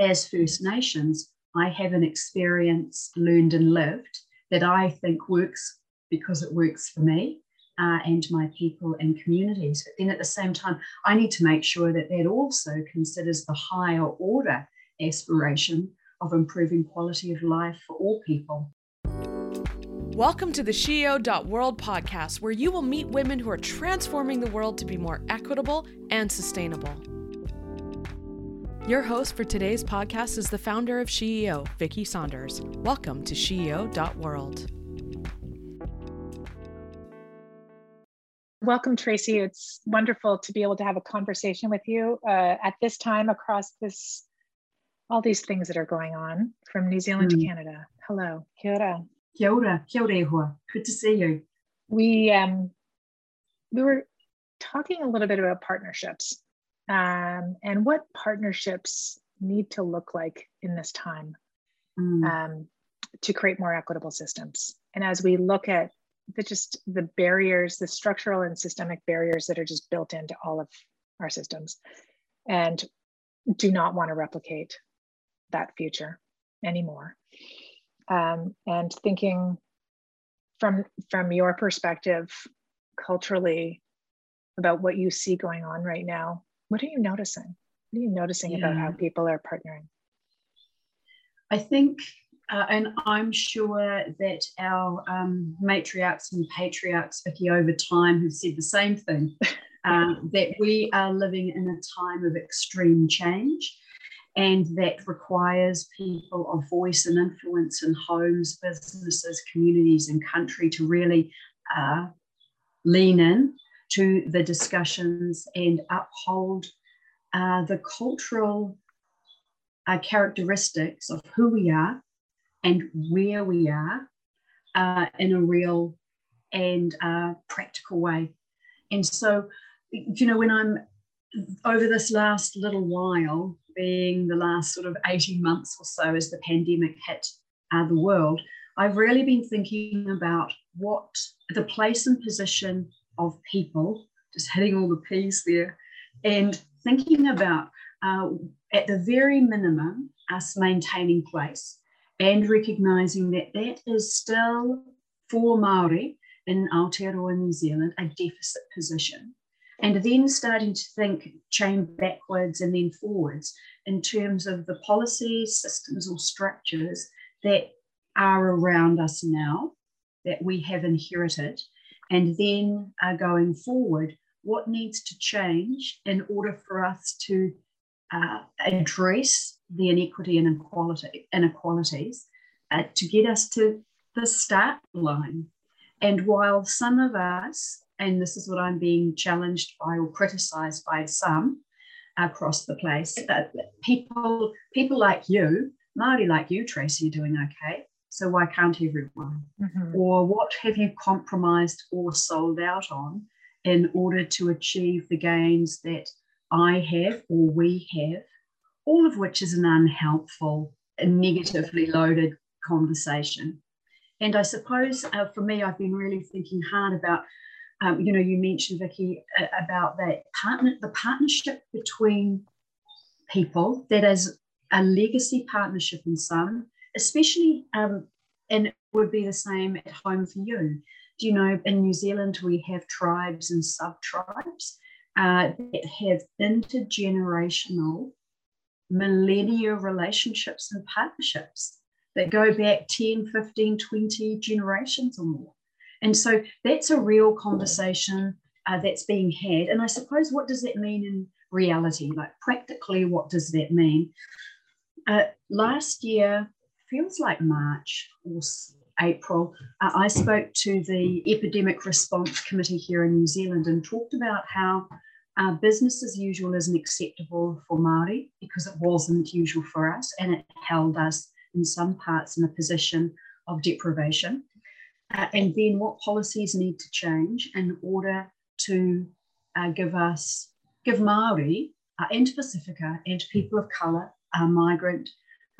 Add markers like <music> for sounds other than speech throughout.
as First Nations, I have an experience learned and lived that I think works because it works for me uh, and my people and communities. But then at the same time, I need to make sure that that also considers the higher order aspiration of improving quality of life for all people. Welcome to the SheEO.world podcast, where you will meet women who are transforming the world to be more equitable and sustainable. Your host for today's podcast is the founder of SheEO, Vicki Saunders. Welcome to SheEO.world. Welcome, Tracy. It's wonderful to be able to have a conversation with you uh, at this time across this all these things that are going on from New Zealand mm. to Canada. Hello, kia ora. Kia ora, kia ora, Good to see you. We um, we were talking a little bit about partnerships um, and what partnerships need to look like in this time mm. um, to create more equitable systems. And as we look at the just the barriers, the structural and systemic barriers that are just built into all of our systems, and do not want to replicate that future anymore. Um, and thinking from from your perspective culturally about what you see going on right now, what are you noticing? What are you noticing yeah. about how people are partnering? I think, uh, and I'm sure that our um, matriarchs and patriarchs, Vicki, over time have said the same thing. Um, <laughs> that we are living in a time of extreme change and that requires people of voice and influence in homes, businesses, communities, and country to really uh, lean in to the discussions and uphold uh, the cultural uh, characteristics of who we are and where we are uh, in a real and uh, practical way. And so, you know, when I'm over this last little while, being the last sort of 18 months or so as the pandemic hit uh, the world, I've really been thinking about what the place and position of people, just hitting all the P's there, and thinking about uh, at the very minimum us maintaining place and recognizing that that is still for Maori in Aotearoa New Zealand a deficit position. And then starting to think chain backwards and then forwards in terms of the policies, systems, or structures that are around us now that we have inherited, and then uh, going forward, what needs to change in order for us to uh, address the inequity and inequality, inequalities uh, to get us to the start line. And while some of us and this is what I'm being challenged by or criticized by some across the place. Uh, people, people like you, Maori like you, Tracy, are doing okay. So why can't everyone? Mm-hmm. Or what have you compromised or sold out on in order to achieve the gains that I have or we have? All of which is an unhelpful, and negatively loaded conversation. And I suppose uh, for me, I've been really thinking hard about um, you know, you mentioned Vicki about that partner, the partnership between people that is a legacy partnership in some, especially, um, and it would be the same at home for you. Do you know, in New Zealand, we have tribes and sub tribes uh, that have intergenerational millennia relationships and partnerships that go back 10, 15, 20 generations or more. And so that's a real conversation uh, that's being had. And I suppose, what does that mean in reality? Like, practically, what does that mean? Uh, last year, feels like March or April, uh, I spoke to the Epidemic Response Committee here in New Zealand and talked about how uh, business as usual isn't acceptable for Māori because it wasn't usual for us and it held us in some parts in a position of deprivation. Uh, and then what policies need to change in order to uh, give us, give Maori uh, and Pacifica and people of colour, uh, migrant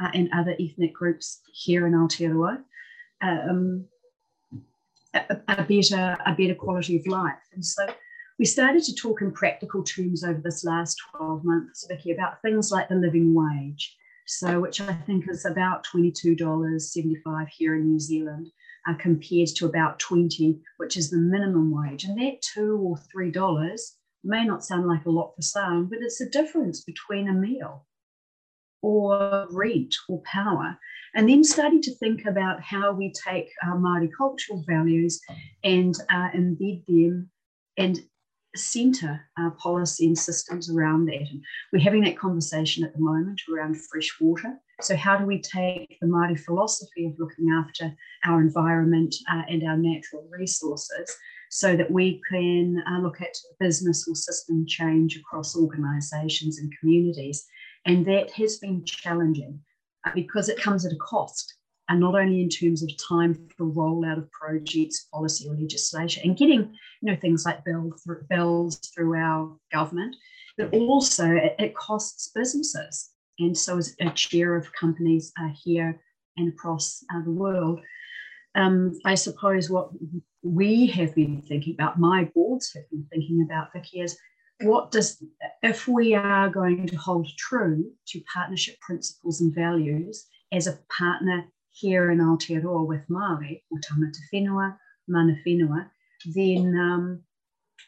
uh, and other ethnic groups here in Aotearoa um, a, a, better, a better quality of life. And so we started to talk in practical terms over this last 12 months, Vicki, about things like the living wage. so which I think is about $22.75 here in New Zealand, uh, compared to about 20, which is the minimum wage. And that two or three dollars may not sound like a lot for some, but it's a difference between a meal or rent or power. And then starting to think about how we take our Māori cultural values and uh, embed them and centre our policy and systems around that. And we're having that conversation at the moment around fresh water. So, how do we take the Māori philosophy of looking after our environment uh, and our natural resources so that we can uh, look at business or system change across organisations and communities? And that has been challenging uh, because it comes at a cost and not only in terms of time for rollout of projects, policy, or legislation, and getting you know things like bills through, bills through our government, but also it, it costs businesses. And so, as a chair of companies uh, here and across uh, the world, um, I suppose what we have been thinking about, my boards have been thinking about, Vicki, is what does, if we are going to hold true to partnership principles and values as a partner here in Aotearoa with Māori, or Tangata Whenua, Mana Whenua, then um,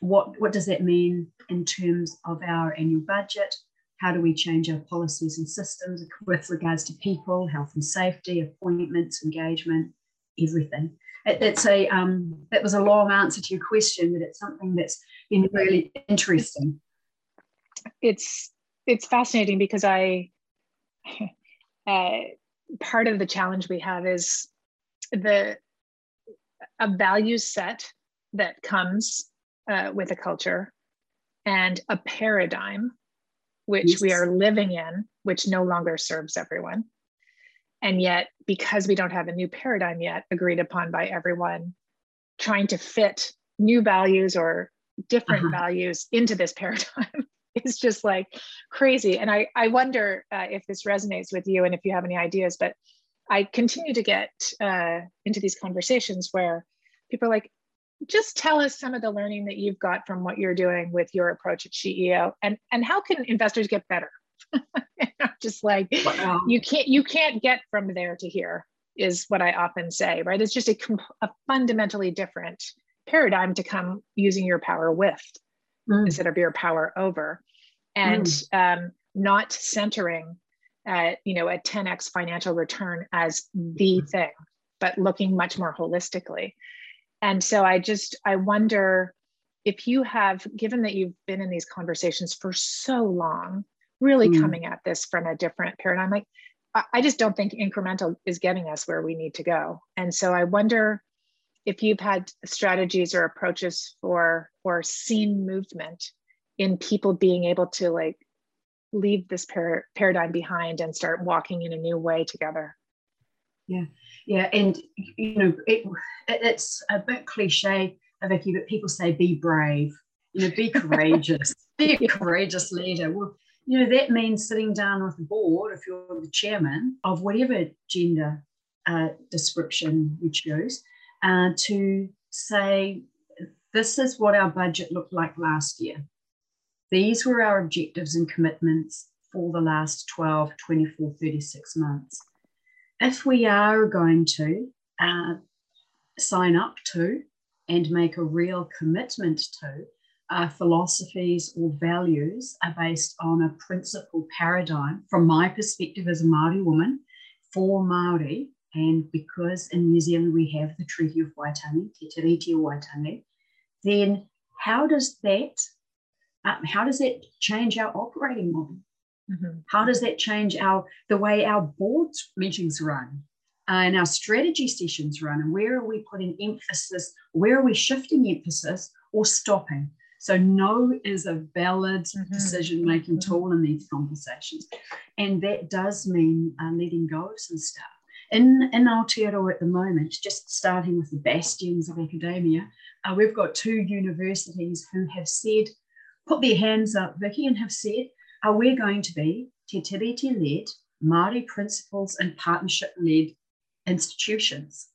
what, what does that mean in terms of our annual budget? How do we change our policies and systems with regards to people, health and safety, appointments, engagement, everything? It, it's a um, that was a long answer to your question, but it's something that's been really interesting. It's it's fascinating because I <laughs> uh, part of the challenge we have is the a value set that comes uh, with a culture and a paradigm which yes. we are living in which no longer serves everyone and yet because we don't have a new paradigm yet agreed upon by everyone trying to fit new values or different uh-huh. values into this <laughs> paradigm is just like crazy. And I, I wonder uh, if this resonates with you and if you have any ideas, but I continue to get uh, into these conversations where people are like, just tell us some of the learning that you've got from what you're doing with your approach at SheEO and, and how can investors get better? <laughs> I'm just like wow. you can't you can't get from there to here is what I often say, right? It's just a, a fundamentally different paradigm to come using your power with mm. instead of your power over and mm. um, not centering at you know a 10x financial return as the mm. thing but looking much more holistically and so i just i wonder if you have given that you've been in these conversations for so long really mm. coming at this from a different paradigm like I just don't think incremental is getting us where we need to go. And so I wonder if you've had strategies or approaches for or seen movement in people being able to like leave this par- paradigm behind and start walking in a new way together. Yeah. Yeah and you know it, it's a bit cliche Vicki, but people say be brave. You know be courageous. <laughs> Be a courageous leader. Well you know that means sitting down with the board if you're the chairman of whatever gender uh, description you choose uh, to say, this is what our budget looked like last year. These were our objectives and commitments for the last 12, 24, 36 months. If we are going to uh, sign up to and make a real commitment to, our philosophies or values are based on a principle paradigm, from my perspective as a Māori woman, for Māori, and because in New Zealand we have the Treaty of Waitangi, Te Tiriti o Waitangi, then how does that uh, how does that change our operating model? Mm-hmm. How does that change our the way our boards meetings run uh, and our strategy sessions run? And where are we putting emphasis? Where are we shifting emphasis or stopping? So no is a valid mm-hmm. decision making mm-hmm. tool in these conversations, and that does mean uh, letting go of some stuff in, in Aotearoa at the moment, just starting with the bastions of academia, uh, we've got two universities who have said, put their hands up, Vicki, and have said, are we going to be Te Tiriti-led, Māori principles and partnership-led institutions?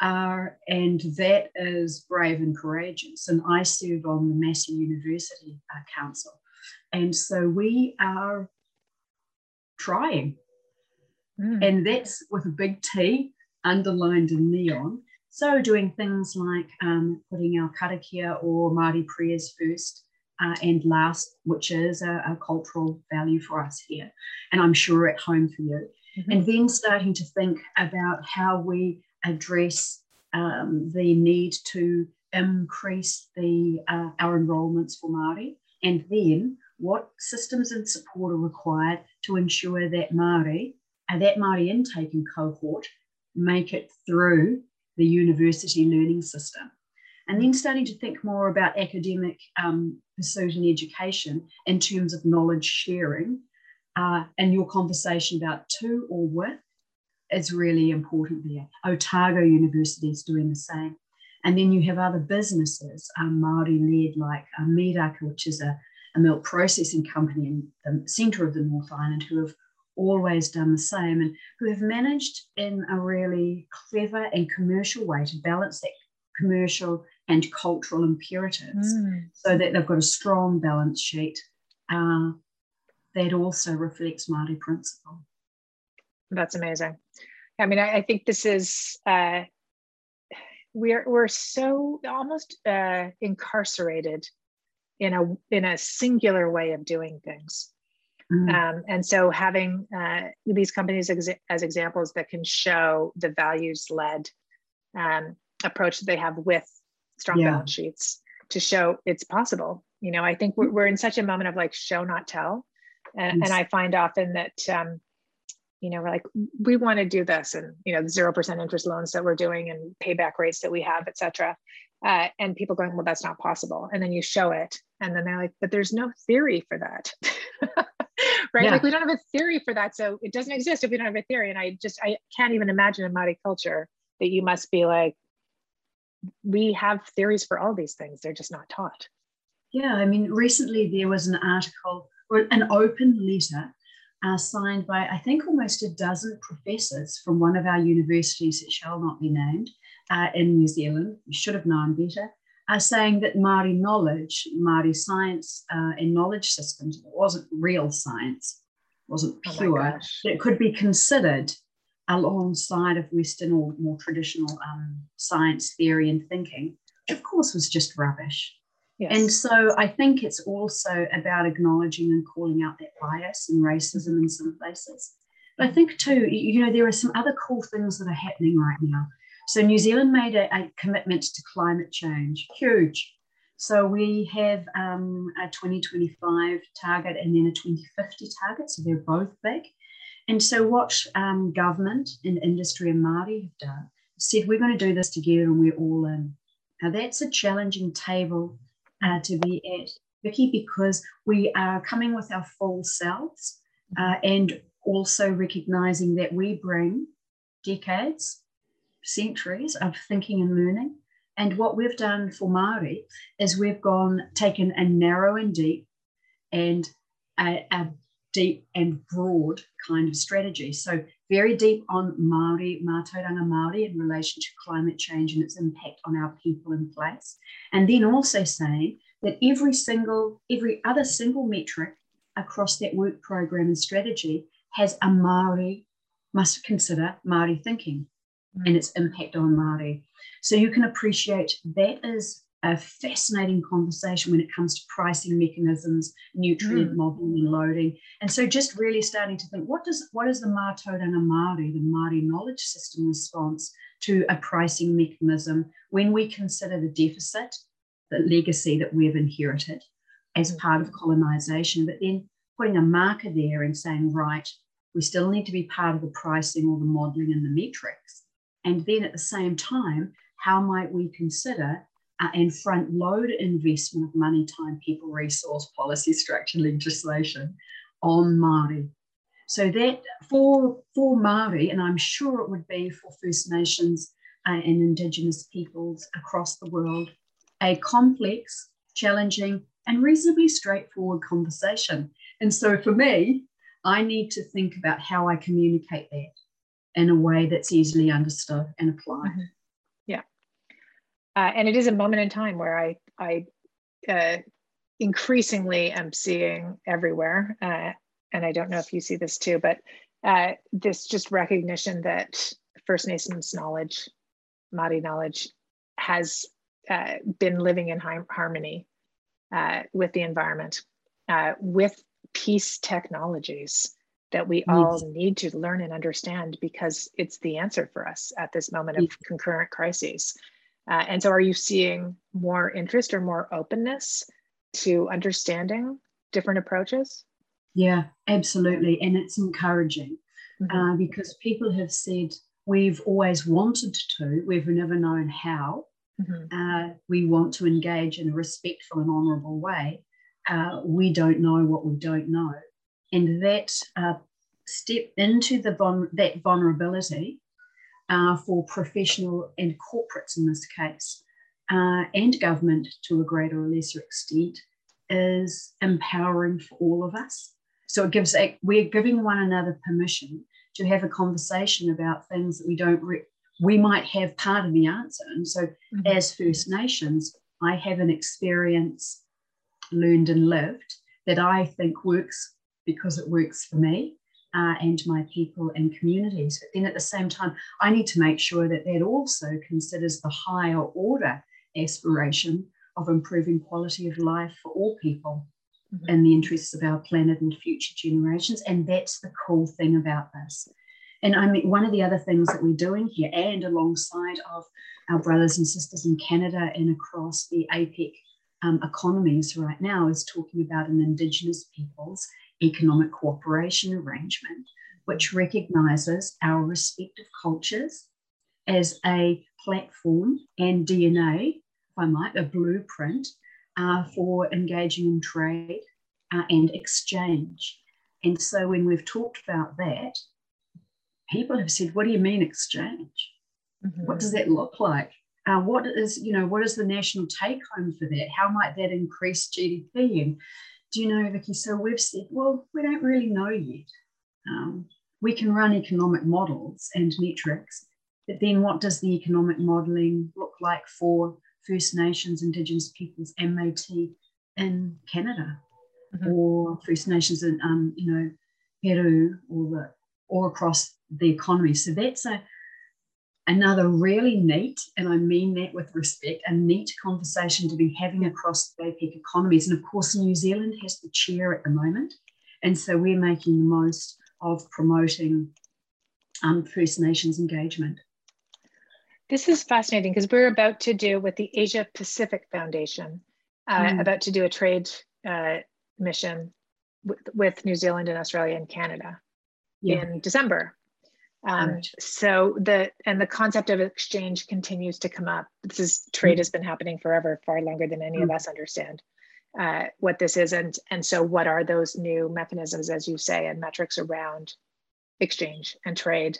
Uh, and that is brave and courageous. And I serve on the Massey University uh, Council. And so we are trying Mm. And that's with a big T underlined in neon. So doing things like um, putting our karakia or Māori prayers first uh, and last, which is a, a, cultural value for us here, and I'm sure at home for you. Mm-hmm. And then starting to think about how we address um, the need to increase the uh, our enrolments for Māori, and then what systems and support are required to ensure that Māori, uh, that Māori intake and cohort make it through the university learning system. And then starting to think more about academic um, pursuit and education in terms of knowledge sharing. Uh, and your conversation about to or with is really important there. Otago University is doing the same. And then you have other businesses, um, Māori led, like uh, Miraka, which is a, a milk processing company in the centre of the North Island, who have always done the same and who have managed in a really clever and commercial way to balance that commercial and cultural imperatives mm. so that they've got a strong balance sheet uh, that also reflects Māori principle. That's amazing. I mean, I, I think this is, uh, we're, we're so almost uh, incarcerated in a, in a singular way of doing things. Mm. Um, and so having uh, these companies ex- as examples that can show the values led um, approach that they have with strong yeah. balance sheets to show it's possible. You know, I think we're, we're in such a moment of like show, not tell. And, yes. and I find often that, um, you know, we're like, we want to do this and, you know, the 0% interest loans that we're doing and payback rates that we have, et cetera. Uh, and people going, well, that's not possible. And then you show it. And then they're like, but there's no theory for that. <laughs> right? Yeah. Like we don't have a theory for that. So it doesn't exist if we don't have a theory. And I just, I can't even imagine in Māori culture that you must be like, we have theories for all these things. They're just not taught. Yeah, I mean, recently there was an article or an open letter uh, signed by, I think, almost a dozen professors from one of our universities that shall not be named uh, in New Zealand. We should have known better. Are saying that Māori knowledge, Māori science uh, and knowledge systems wasn't real science, wasn't oh pure. Oh it could be considered alongside of Western or more traditional um, science theory and thinking, which of course was just rubbish. Yes. And so I think it's also about acknowledging and calling out that bias and racism in some places. But I think too, you know, there are some other cool things that are happening right now. So New Zealand made a, a commitment to climate change, huge. So we have um, a 2025 target and then a 2050 target. So they're both big. And so, what um, government and industry and Māori have done said, we're going to do this together and we're all in. Now, that's a challenging table uh, to be at, Vicki, because we are coming with our full selves uh, and also recognizing that we bring decades, centuries of thinking and learning. And what we've done for Māori is we've gone, taken a narrow and deep and a, a deep and broad kind of strategy. So very deep on Māori, Mātauranga Māori in relation to climate change and its impact on our people and place. And then also saying that every single, every other single metric across that work program and strategy has a Māori, must consider Māori thinking. And its impact on Māori. So you can appreciate that is a fascinating conversation when it comes to pricing mechanisms, nutrient mm. modeling and loading. And so just really starting to think, what does what is the Mātauranga Māori, the Māori knowledge system response to a pricing mechanism when we consider the deficit, the legacy that we've inherited as mm. part of colonization, but then putting a marker there and saying, right, we still need to be part of the pricing or the modeling and the metrics. And then at the same time, how might we consider uh, and front load investment of money, time, people, resource, policy, structure, legislation on Māori. So that for, for Māori, and I'm sure it would be for First Nations uh, and Indigenous peoples across the world, a complex, challenging, and reasonably straightforward conversation. And so for me, I need to think about how I communicate that in a way that's easily understood and applied. Mm-hmm. Uh, and it is a moment in time where I, I uh, increasingly am seeing everywhere, uh, and I don't know if you see this too, but uh, this just recognition that First Nations knowledge, Māori knowledge, has uh, been living in harmony uh, with the environment, with peace technologies that we all need to learn and understand because it's the answer for us at this moment of concurrent crises. Uh, and so, are you seeing more interest or more openness to understanding different approaches? Yeah, absolutely. And it's encouraging mm-hmm. uh, because people have said, we've always wanted to, we've never known how. Mm-hmm. Uh, we want to engage in a respectful and honourable way. Uh, we don't know what we don't know. And that uh, step into the vul- that vulnerability uh, for professional and corporates in this case, uh, and government to a greater or lesser extent, is empowering for all of us. So it gives we're giving one another permission to have a conversation about things that we don't re- we might have part of the answer. And so mm-hmm. as First Nations, I have an experience learned and lived that I think works because it works for me uh, and my people and communities. But then at the same time, I need to make sure that that also considers the higher order aspiration of improving quality of life for all people mm-hmm. in the interests of our planet and future generations. And that's the cool thing about this. And I mean, one of the other things that we're doing here, and alongside of our brothers and sisters in Canada and across the APEC um, economies right now, is talking about an Indigenous peoples economic cooperation arrangement, which recognizes our respective cultures as a platform and DNA, if I might, a blueprint uh, for engaging in trade uh, and exchange. And so when we've talked about that, people have said, What do you mean exchange? Mm-hmm. What does that look like? Uh, what is, you know, what is the national take home for that? How might that increase GDP? And do you know, Vicki? So we've said, well, we don't really know yet. Um, we can run economic models and metrics, but then what does the economic modeling look like for First Nations, Indigenous peoples, and Métis in Canada, mm-hmm. or First Nations in, um, you know, Peru, or the or across the economy? So that's a another really neat, and I mean that with respect, a neat conversation to be having across the APEC economies. And of course, New Zealand has the chair at the moment. And so we're making the most of promoting um, First Nations engagement. This is fascinating because we're about to do with the Asia Pacific Foundation, uh, mm. about to do a trade uh, mission with, with, New Zealand and Australia and Canada yeah. in December. Um, so the and the concept of exchange continues to come up. This is trade mm-hmm. has been happening forever, far longer than any mm-hmm. of us understand uh, what this is, and and so what are those new mechanisms, as you say, and metrics around exchange and trade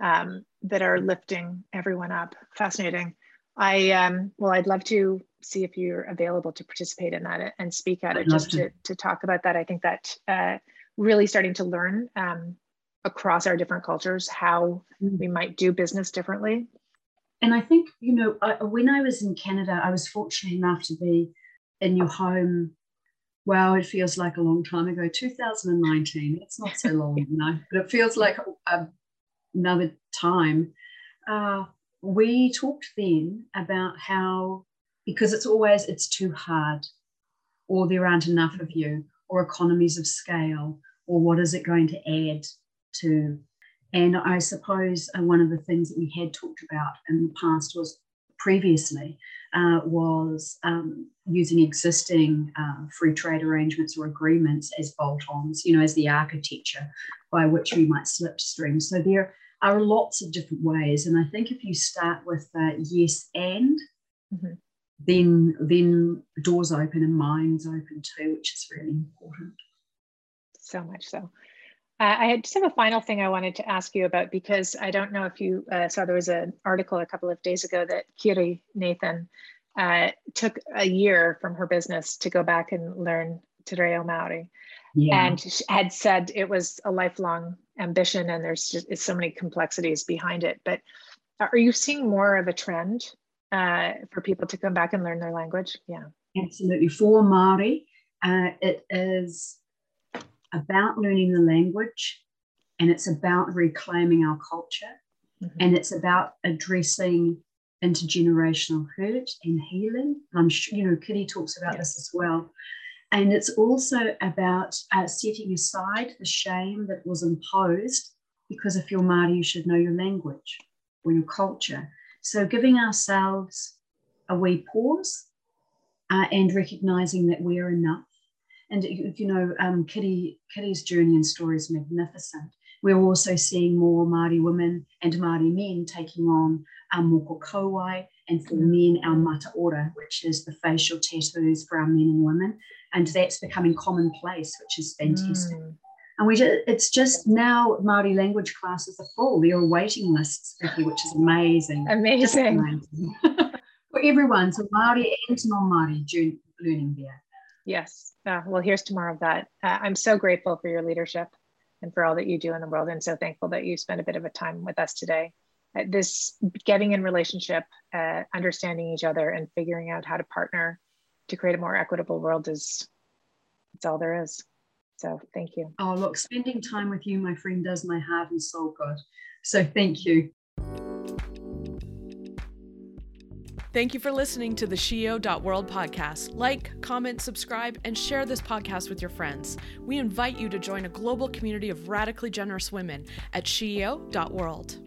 um, that are lifting everyone up. Fascinating. I um, well, I'd love to see if you're available to participate in that and speak at it, just to. to. to talk about that. I think that uh, really starting to learn um, across our different cultures how mm. we might do business differently. And i think you know I, when i was in canada i was fortunate enough to be in your home wow it feels like a long time ago 2019 it's not so long you know but it feels like a, another time. Uh, we talked then about how because it's always it's too hard or there aren't enough of you or economies of scale or what is it going to add to. And I suppose uh, one of the things that we had talked about in the past was previously uh, was um, using existing uh, free trade arrangements or agreements as bolt-ons, you know, as the architecture by which we might slipstream. So there are lots of different ways, and I think if you start with uh, yes and, mm-hmm. then then doors open and minds open too, which is really important. So much so. Uh, I just have a final thing I wanted to ask you about because I don't know if you uh, saw there was an article a couple of days ago that Kiri Nathan uh, took a year from her business to go back and learn Te Reo Maori. Yeah. And had said it was a lifelong ambition and there's just so many complexities behind it. But are you seeing more of a trend uh, for people to come back and learn their language? Yeah. Absolutely. For Maori, uh, it is about learning the language and it's about reclaiming our culture mm-hmm. and it's about addressing intergenerational hurt and healing. I'm sure, you know, Kiri talks about yes. this as well. And it's also about uh, setting aside the shame that was imposed because if you're Māori, you should know your language or your culture. So giving ourselves a wee pause uh, and recognizing that we're enough. And you know, um, Kiri Kiri's journey and story is magnificent. We're also seeing more Māori women and Māori men taking on our moko kauae, and for men, our mata ora, which is the facial tattoos for our men and women. And that's becoming commonplace, which is fantastic. Mm. And we just, it's just now Māori language classes are full. There are waiting lists, which is amazing. Amazing. amazing. <laughs> for everyone, so Māori and non-Māori learning there. Yes. Uh, well, here's tomorrow of that. Uh, I'm so grateful for your leadership and for all that you do in the world, and so thankful that you spent a bit of a time with us today. Uh, this getting in relationship, uh, understanding each other, and figuring out how to partner to create a more equitable world is it's all there is. So thank you. Oh, look, spending time with you, my friend, does my heart and soul good. So thank you. Thank you for listening to the SheEO.world podcast. Like, comment, subscribe, and share this podcast with your friends. We invite you to join a global community of radically generous women at SheEO.world.